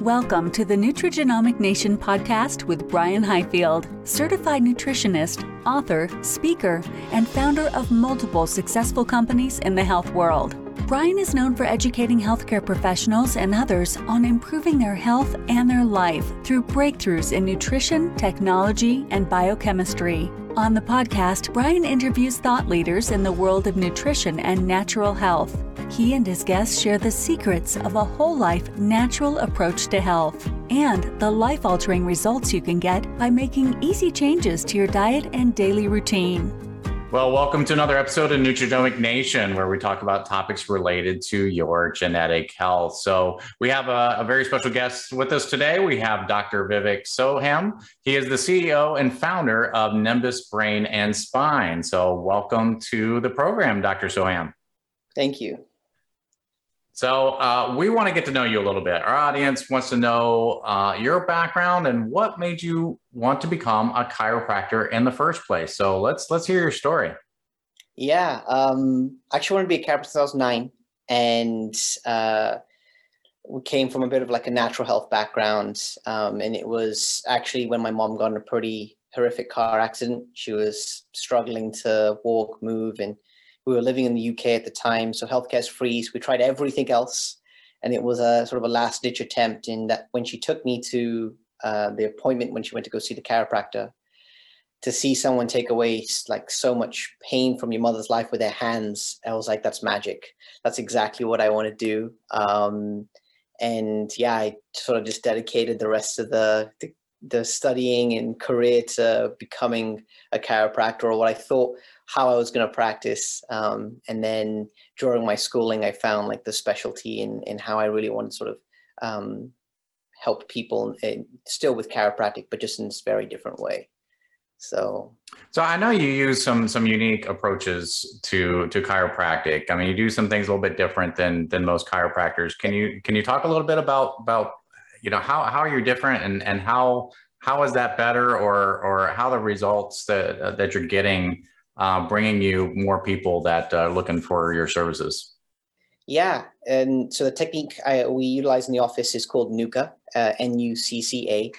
Welcome to the Nutrigenomic Nation podcast with Brian Highfield, certified nutritionist, author, speaker, and founder of multiple successful companies in the health world. Brian is known for educating healthcare professionals and others on improving their health and their life through breakthroughs in nutrition, technology, and biochemistry. On the podcast, Brian interviews thought leaders in the world of nutrition and natural health. He and his guests share the secrets of a whole life natural approach to health and the life altering results you can get by making easy changes to your diet and daily routine. Well, welcome to another episode of Nutrigenomic Nation, where we talk about topics related to your genetic health. So, we have a, a, very special guest with us today. We have Dr. Vivek Soham. He is the CEO and founder of Nimbus Brain and Spine. So, welcome to the program, Dr. Soham. Thank you. So uh, we want to get to know you a little bit. Our audience wants to know uh, your background and what made you want to become a chiropractor in the first place. So let's let's hear your story. Yeah, um, I actually wanted to be a chiropractor since I was nine, and uh, we came from a bit of like a natural health background. Um, and it was actually when my mom got in a pretty horrific car accident. She was struggling to walk, move, and we were living in the UK at the time, so healthcare is free. So we tried everything else, and it was a sort of a last ditch attempt. In that, when she took me to uh, the appointment when she went to go see the chiropractor, to see someone take away like so much pain from your mother's life with their hands, I was like, that's magic. That's exactly what I want to do. Um, and yeah, I sort of just dedicated the rest of the, the the studying and career to becoming a chiropractor or what I thought how I was going to practice. Um, and then during my schooling, I found like the specialty in, in how I really want to sort of um, help people in, still with chiropractic, but just in this very different way. So, so I know you use some some unique approaches to to chiropractic. I mean, you do some things a little bit different than than most chiropractors. Can you can you talk a little bit about about you know how how you're different and and how how is that better or or how the results that uh, that you're getting uh, bringing you more people that are looking for your services? Yeah, and so the technique I, we utilize in the office is called NUCCA, uh, N-U-C-C-A,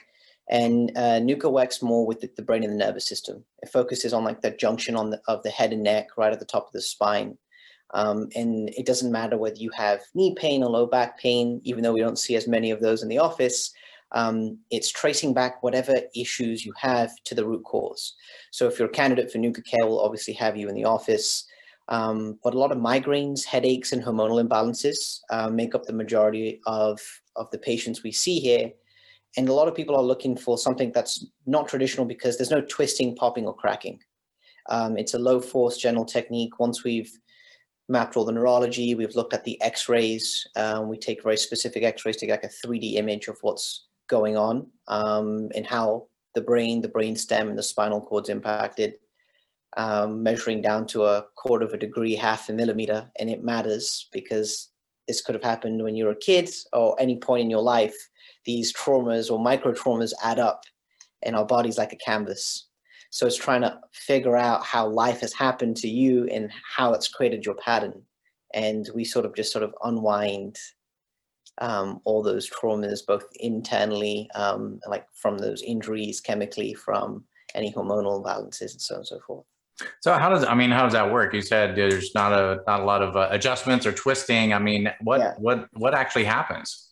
and uh, NUCCA works more with the, the, brain and the nervous system. It focuses on like the junction on the, of the head and neck, right at the top of the spine. Um, and it doesn't matter whether you have knee pain or low back pain, even though we don't see as many of those in the office um, it's tracing back whatever issues you have to the root cause. So if you're a candidate for NUCCA Care, we'll obviously have you in the office. Um, but a lot of migraines, headaches, and hormonal imbalances uh, make up the majority of, of the patients we see here. And a lot of people are looking for something that's not traditional because there's no twisting, popping, or cracking. Um, it's a low force general technique. Once we've mapped all the neurology, we've looked at the x-rays. Um, we take very specific x-rays to get like a 3D image of what's going on um, and how the brain, the brain stem, and the spinal cord's impacted, um, measuring down to a quarter of a degree, half a millimeter, and it matters because this could have happened when you were a kid or any point in your life. These traumas or micro traumas add up, and our body's like a canvas. So it's trying to figure out how life has happened to you and how it's created your pattern. And we sort of just sort of unwind um, all those traumas, both internally, um, like from those injuries, chemically, from any hormonal imbalances, and so on and so forth. So how does I mean how does that work? You said there's not a not a lot of uh, adjustments or twisting. I mean, what yeah. what what actually happens?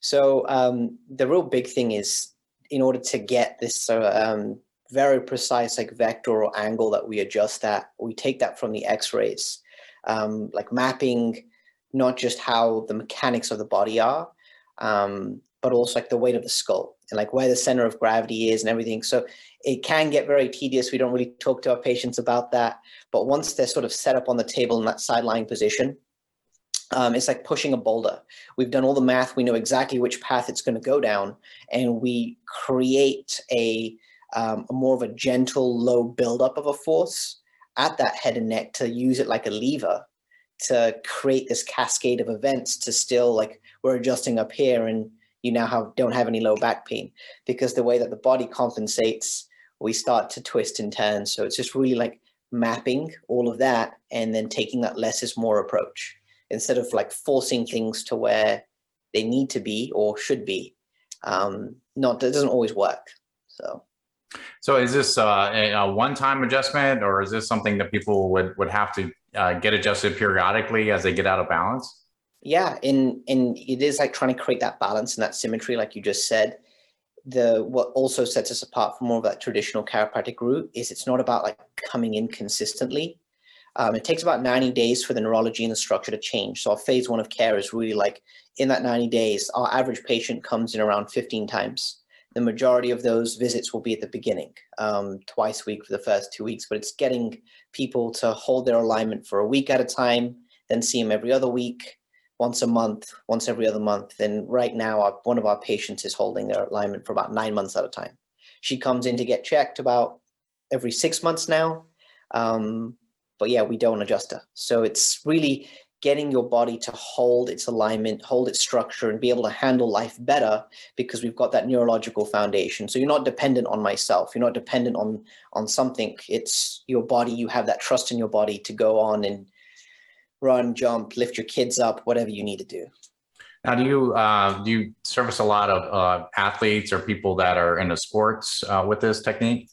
So um, the real big thing is in order to get this um, very precise like vector or angle that we adjust at, we take that from the X-rays, um, like mapping not just how the mechanics of the body are, um, but also like the weight of the skull and like where the center of gravity is and everything. So it can get very tedious. We don't really talk to our patients about that. But once they're sort of set up on the table in that side lying position, um, it's like pushing a boulder. We've done all the math. We know exactly which path it's going to go down, and we create a, um, a more of a gentle, low buildup of a force at that head and neck to use it like a lever to create this cascade of events to still like we're adjusting up here and you now have don't have any low back pain. Because the way that the body compensates we start to twist and turn. So it's just really like mapping all of that and then taking that less is more approach instead of like forcing things to where they need to be or should be. Um not that doesn't always work so. So is this uh, a one-time adjustment or is this something that people would would have to uh, get adjusted periodically as they get out of balance yeah and and it is like trying to create that balance and that symmetry like you just said the what also sets us apart from more of that traditional chiropractic route is it's not about like coming in consistently um, it takes about 90 days for the neurology and the structure to change. So our phase one of care is really like in that 90 days, our average patient comes in around 15 times. The majority of those visits will be at the beginning, um, twice a week for the first two weeks, but it's getting people to hold their alignment for a week at a time, then see them every other week, once a month, once every other month. And right now, our, one of our patients is holding their alignment for about nine months at a time. She comes in to get checked about every six months now. Um, but yeah, we don't adjust her. So it's really getting your body to hold its alignment, hold its structure, and be able to handle life better because we've got that neurological foundation. So you're not dependent on myself. You're not dependent on on something. It's your body. You have that trust in your body to go on and run, jump, lift your kids up, whatever you need to do. Now, do you uh, do you service a lot of uh, athletes or people that are into sports uh, with this technique?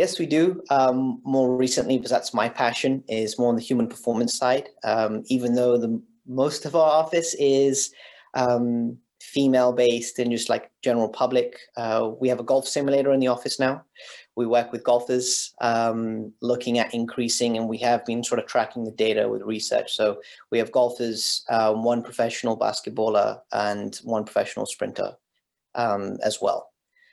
Yes, we do. Um, more recently, because that's my passion, is more on the human performance side. Um, even though the most of our office is um, female based and just like general public, uh, we have a golf simulator in the office now. We work with golfers um, looking at increasing, and we have been sort of tracking the data with research. So we have golfers, uh, one professional basketballer, and one professional sprinter um, as well.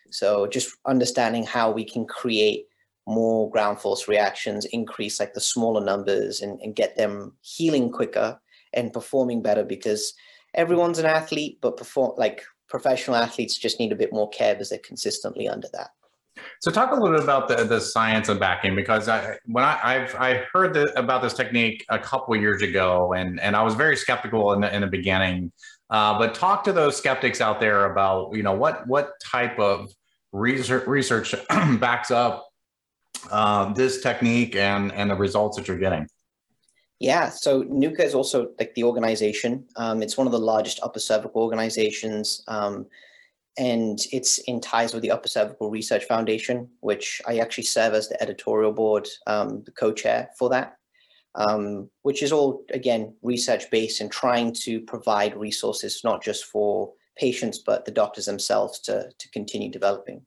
So just understanding how we can create more ground force reactions, increase like the smaller numbers and, and get them healing quicker and performing better because everyone's an athlete, but perform like professional athletes just need a bit more care because they're consistently under that. So talk a little bit about the, the science of backing because I, when I, I've I heard the, about this technique a couple years ago and and I was very skeptical in the, in the beginning. Uh, but talk to those skeptics out there about you know what what type of research research backs up uh, this technique and and the results that you're getting? Yeah, so NUCCA is also like the organization. Um, it's one of the largest upper cervical organizations, um, and it's in ties with the Upper Cervical Research Foundation, which I actually serve as the editorial board, um, the co-chair for that, um, which is all again research based and trying to provide resources not just for patients but the doctors themselves to to continue developing.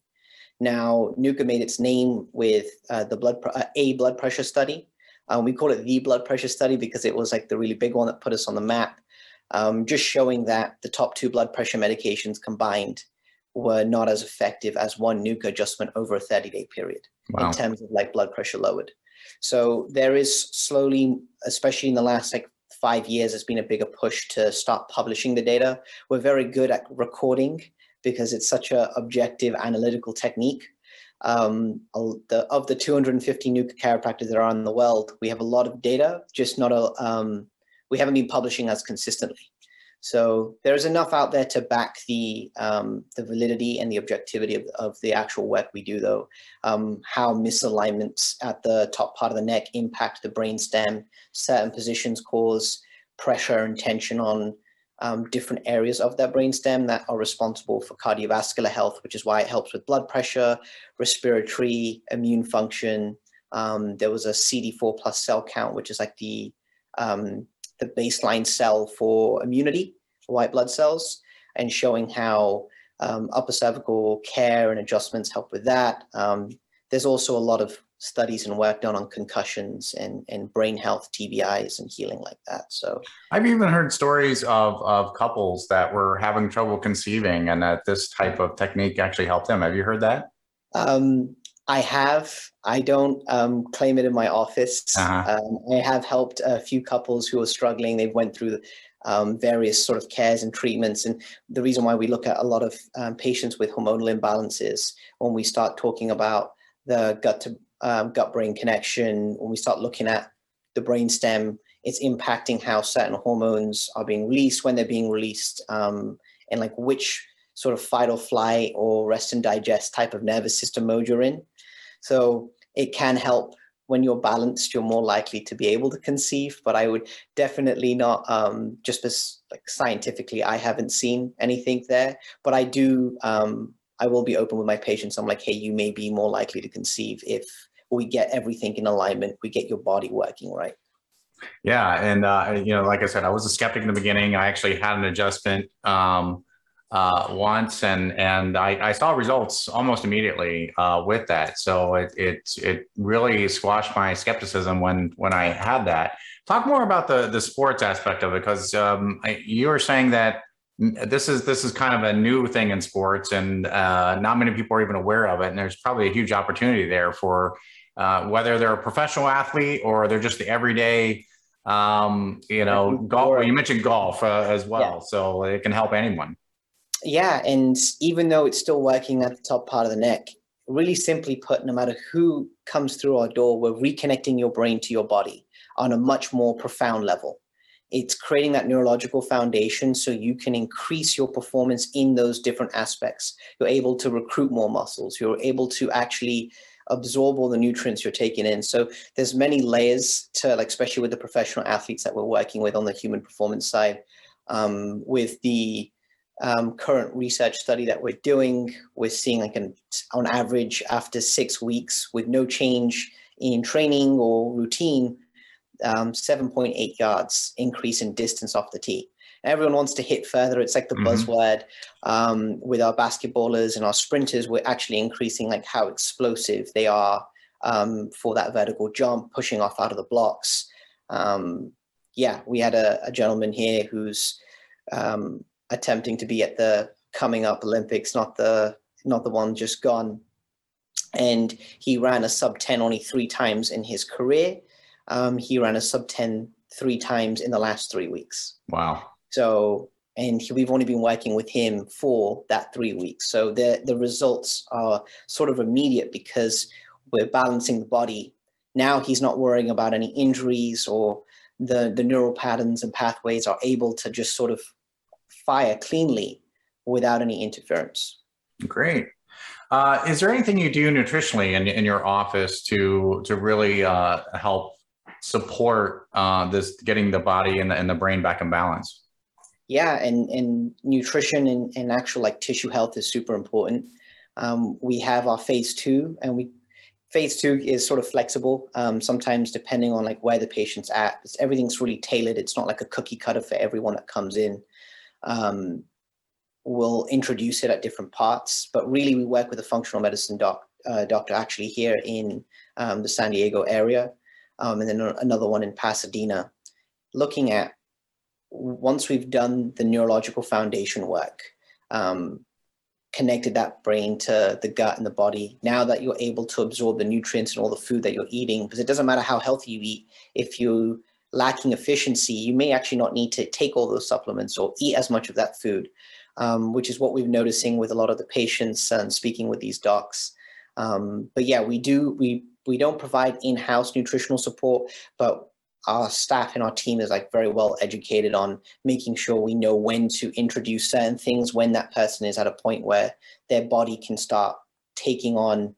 Now, NUCCA made its name with uh, the blood uh, a blood pressure study. Um, we call it the blood pressure study because it was like the really big one that put us on the map. Um, just showing that the top two blood pressure medications combined were not as effective as one NUCCA adjustment over a 30-day period wow. in terms of like blood pressure lowered. So there is slowly, especially in the last like five years, there's been a bigger push to start publishing the data. We're very good at recording because it's such a objective analytical technique. Um, the, of the 250 NUCCA chiropractors that are in the world, we have a lot of data, just not a, um, we haven't been publishing as consistently. So there's enough out there to back the um, the validity and the objectivity of, of the actual work we do, though. Um, how misalignments at the top part of the neck impact the brain stem. Certain positions cause pressure and tension on um, different areas of that brainstem that are responsible for cardiovascular health, which is why it helps with blood pressure, respiratory, immune function. Um, there was a CD4 plus cell count, which is like the um, the baseline cell for immunity, for white blood cells, and showing how um, upper cervical care and adjustments help with that. Um, there's also a lot of studies and work done on concussions and, and brain health, TBIs, and healing like that. So I've even heard stories of, of couples that were having trouble conceiving and that this type of technique actually helped them. Have you heard that? Um, I have. I don't um, claim it in my office. Uh-huh. Um, I have helped a few couples who are struggling. They've went through um, various sort of cares and treatments. And the reason why we look at a lot of um, patients with hormonal imbalances when we start talking about the gut to um, gut brain connection, when we start looking at the brain stem, it's impacting how certain hormones are being released, when they're being released, um, and like which sort of fight or flight or rest and digest type of nervous system mode you're in. So it can help when you're balanced, you're more likely to be able to conceive. But I would definitely not, um, just as like scientifically, I haven't seen anything there. But I do, um, I will be open with my patients. I'm like, hey, you may be more likely to conceive if we get everything in alignment, we get your body working right. Yeah, and uh, you know, like I said, I was a skeptic in the beginning. I actually had an adjustment. Um, uh, once, and and I, I, saw results almost immediately uh, with that. So it, it it really squashed my skepticism when when I had that. Talk more about the the sports aspect of it, because um, you were saying that this is this is kind of a new thing in sports, and uh, not many people are even aware of it. And there's probably a huge opportunity there for uh, whether they're a professional athlete or they're just the everyday um you know golf you mentioned golf uh, as well yeah. so it can help anyone yeah, and even though it's still working at the top part of the neck, really simply put, no matter who comes through our door, we're reconnecting your brain to your body on a much more profound level. It's creating that neurological foundation so you can increase your performance in those different aspects. You're able to recruit more muscles. You're able to actually absorb all the nutrients you're taking in. So there's many layers to like, especially with the professional athletes that we're working with on the human performance side. Um, with the um, current research study that we're doing, we're seeing like an, on average after six weeks with no change in training or routine, um, 7.8 yards increase in distance off the tee. Everyone wants to hit further. It's like the mm-hmm. buzzword um, with our basketballers and our sprinters. We're actually increasing like how explosive they are um, for that vertical jump, pushing off out of the blocks. Um, yeah, we had a, a gentleman here who's um, attempting to be at the coming up Olympics, not the not the one just gone. And he ran a sub 10 only three times in his career. Um, he ran a sub 10 three times in the last three weeks. Wow. So, and he, we've only been working with him for that three weeks. So the, the results are sort of immediate because we're balancing the body. Now he's not worrying about any injuries or the, the neural patterns and pathways are able to just sort of fire cleanly without any interference. Great. Uh, is there anything you do nutritionally in, in your office to to really uh, help support uh, this getting the body and the, and the brain back in balance? Yeah, and, and nutrition and, and actual like tissue health is super important. Um, we have our phase two, and we phase two is sort of flexible. Um, sometimes depending on like where the patient's at, everything's really tailored. It's not like a cookie cutter for everyone that comes in um, we'll introduce it at different parts. But really, we work with a functional medicine doc, uh, doctor actually here in um, the San Diego area, um, and then another one in Pasadena, looking at once we've done the neurological foundation work, um, connected that brain to the gut and the body. Now that you're able to absorb the nutrients and all the food that you're eating, because it doesn't matter how healthy you eat, if you're lacking efficiency, you may actually not need to take all those supplements or eat as much of that food, um, which is what we're noticing with a lot of the patients and speaking with these docs. Um, but yeah, we do we we don't provide in-house nutritional support, but our staff and our team is like very well educated on making sure we know when to introduce certain things when that person is at a point where their body can start taking on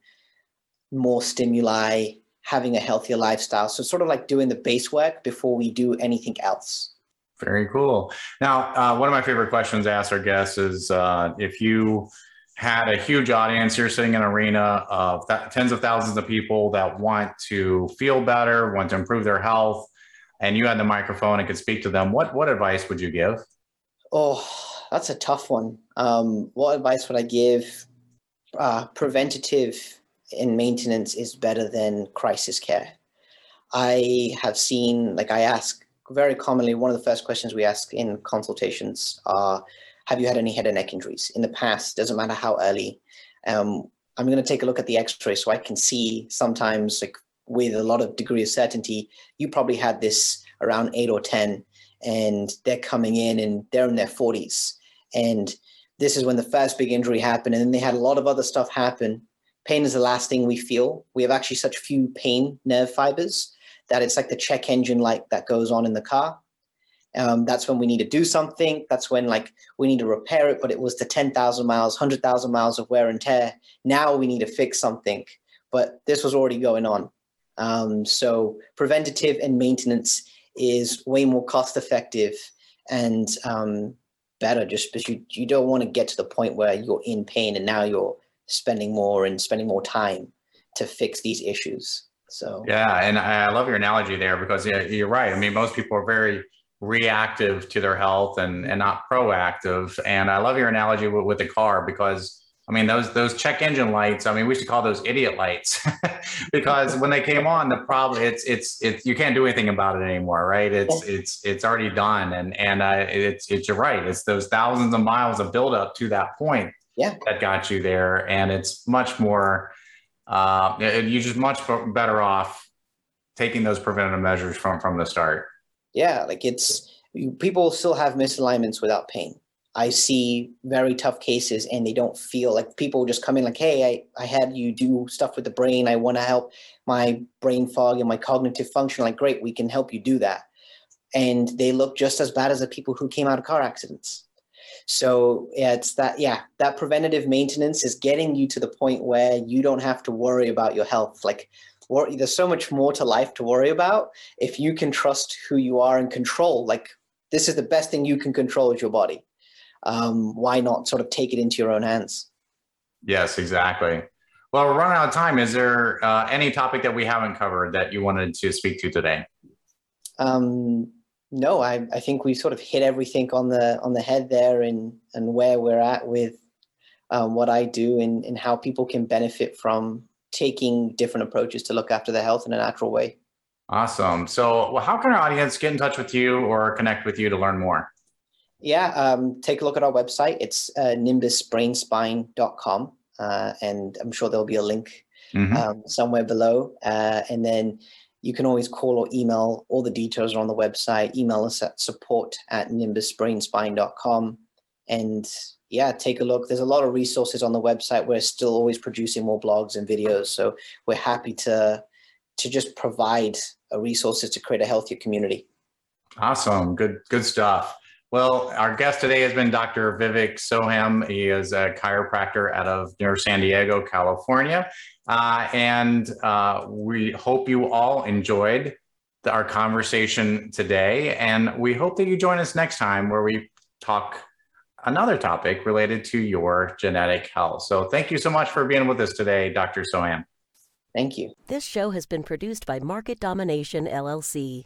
more stimuli having a healthier lifestyle. So sort of like doing the base work before we do anything else. Very cool. Now, uh, one of my favorite questions to ask our guests is uh, if you had a huge audience, you're sitting in an arena of th- tens of thousands of people that want to feel better, want to improve their health, and you had the microphone and could speak to them, what what advice would you give? Oh, that's a tough one. Um, what advice would I give? Uh, preventative and maintenance is better than crisis care. I have seen, like I ask very commonly, one of the first questions we ask in consultations are, have you had any head and neck injuries in the past? Doesn't matter how early. Um, I'm going to take a look at the x-ray so I can see sometimes like with a lot of degree of certainty, you probably had this around eight or 10 and they're coming in and they're in their 40s. And this is when the first big injury happened. And then they had a lot of other stuff happen. Pain is the last thing we feel. We have actually such few pain nerve fibers that it's like the check engine light that goes on in the car. Um, that's when we need to do something. That's when like we need to repair it, but it was the 10,000 miles, 100,000 miles of wear and tear. Now we need to fix something, but this was already going on. Um, so preventative and maintenance is way more cost effective and um, better just because you, you don't want to get to the point where you're in pain and now you're spending more and spending more time to fix these issues. So yeah, and I love your analogy there because yeah, you're right. I mean, most people are very reactive to their health and and not proactive. And I love your analogy with, with the car because I mean those those check engine lights. I mean, we should call those idiot lights because when they came on, the problem it's it's it's you can't do anything about it anymore, right? It's it's it's already done, and and uh, it's it's you're right. It's those thousands of miles of buildup to that point yeah. that got you there, and it's much more. Uh, you're just much better off taking those preventative measures from from the start. Yeah, like it's people still have misalignments without pain. I see very tough cases and they don't feel like people just come in like, hey, I, I had you do stuff with the brain. I want to help my brain fog and my cognitive function. Like, great, we can help you do that. And they look just as bad as the people who came out of car accidents. So yeah, it's that, yeah, that preventative maintenance is getting you to the point where you don't have to worry about your health. Like worry, there's so much more to life to worry about. If you can trust who you are and control, like this is the best thing you can control is your body um, why not sort of take it into your own hands? Yes, exactly. Well, we're running out of time. Is there uh, any topic that we haven't covered that you wanted to speak to today? Um, no, I, I think we sort of hit everything on the on the head there, and and where we're at with um, what I do and, and how people can benefit from taking different approaches to look after their health in a natural way. Awesome. So, well, how can our audience get in touch with you or connect with you to learn more? Yeah, um, take a look at our website. It's uh, nimbusbrainspine.com. Uh, and I'm sure there'll be a link mm-hmm. um, somewhere below. Uh, and then you can always call or email. All the details are on the website. Email us at support at nimbusbrainspine.com. And yeah, take a look. There's a lot of resources on the website. We're still always producing more blogs and videos. So we're happy to to just provide resources to create a healthier community. Awesome. Good, good stuff. Well, our guest today has been Dr. Vivek Soham. He is a chiropractor out of near San Diego, California. Uh, and uh, we hope you all enjoyed the, our conversation today. And we hope that you join us next time where we talk another topic related to your genetic health. So thank you so much for being with us today, Dr. Soham. Thank you. This show has been produced by Market Domination LLC.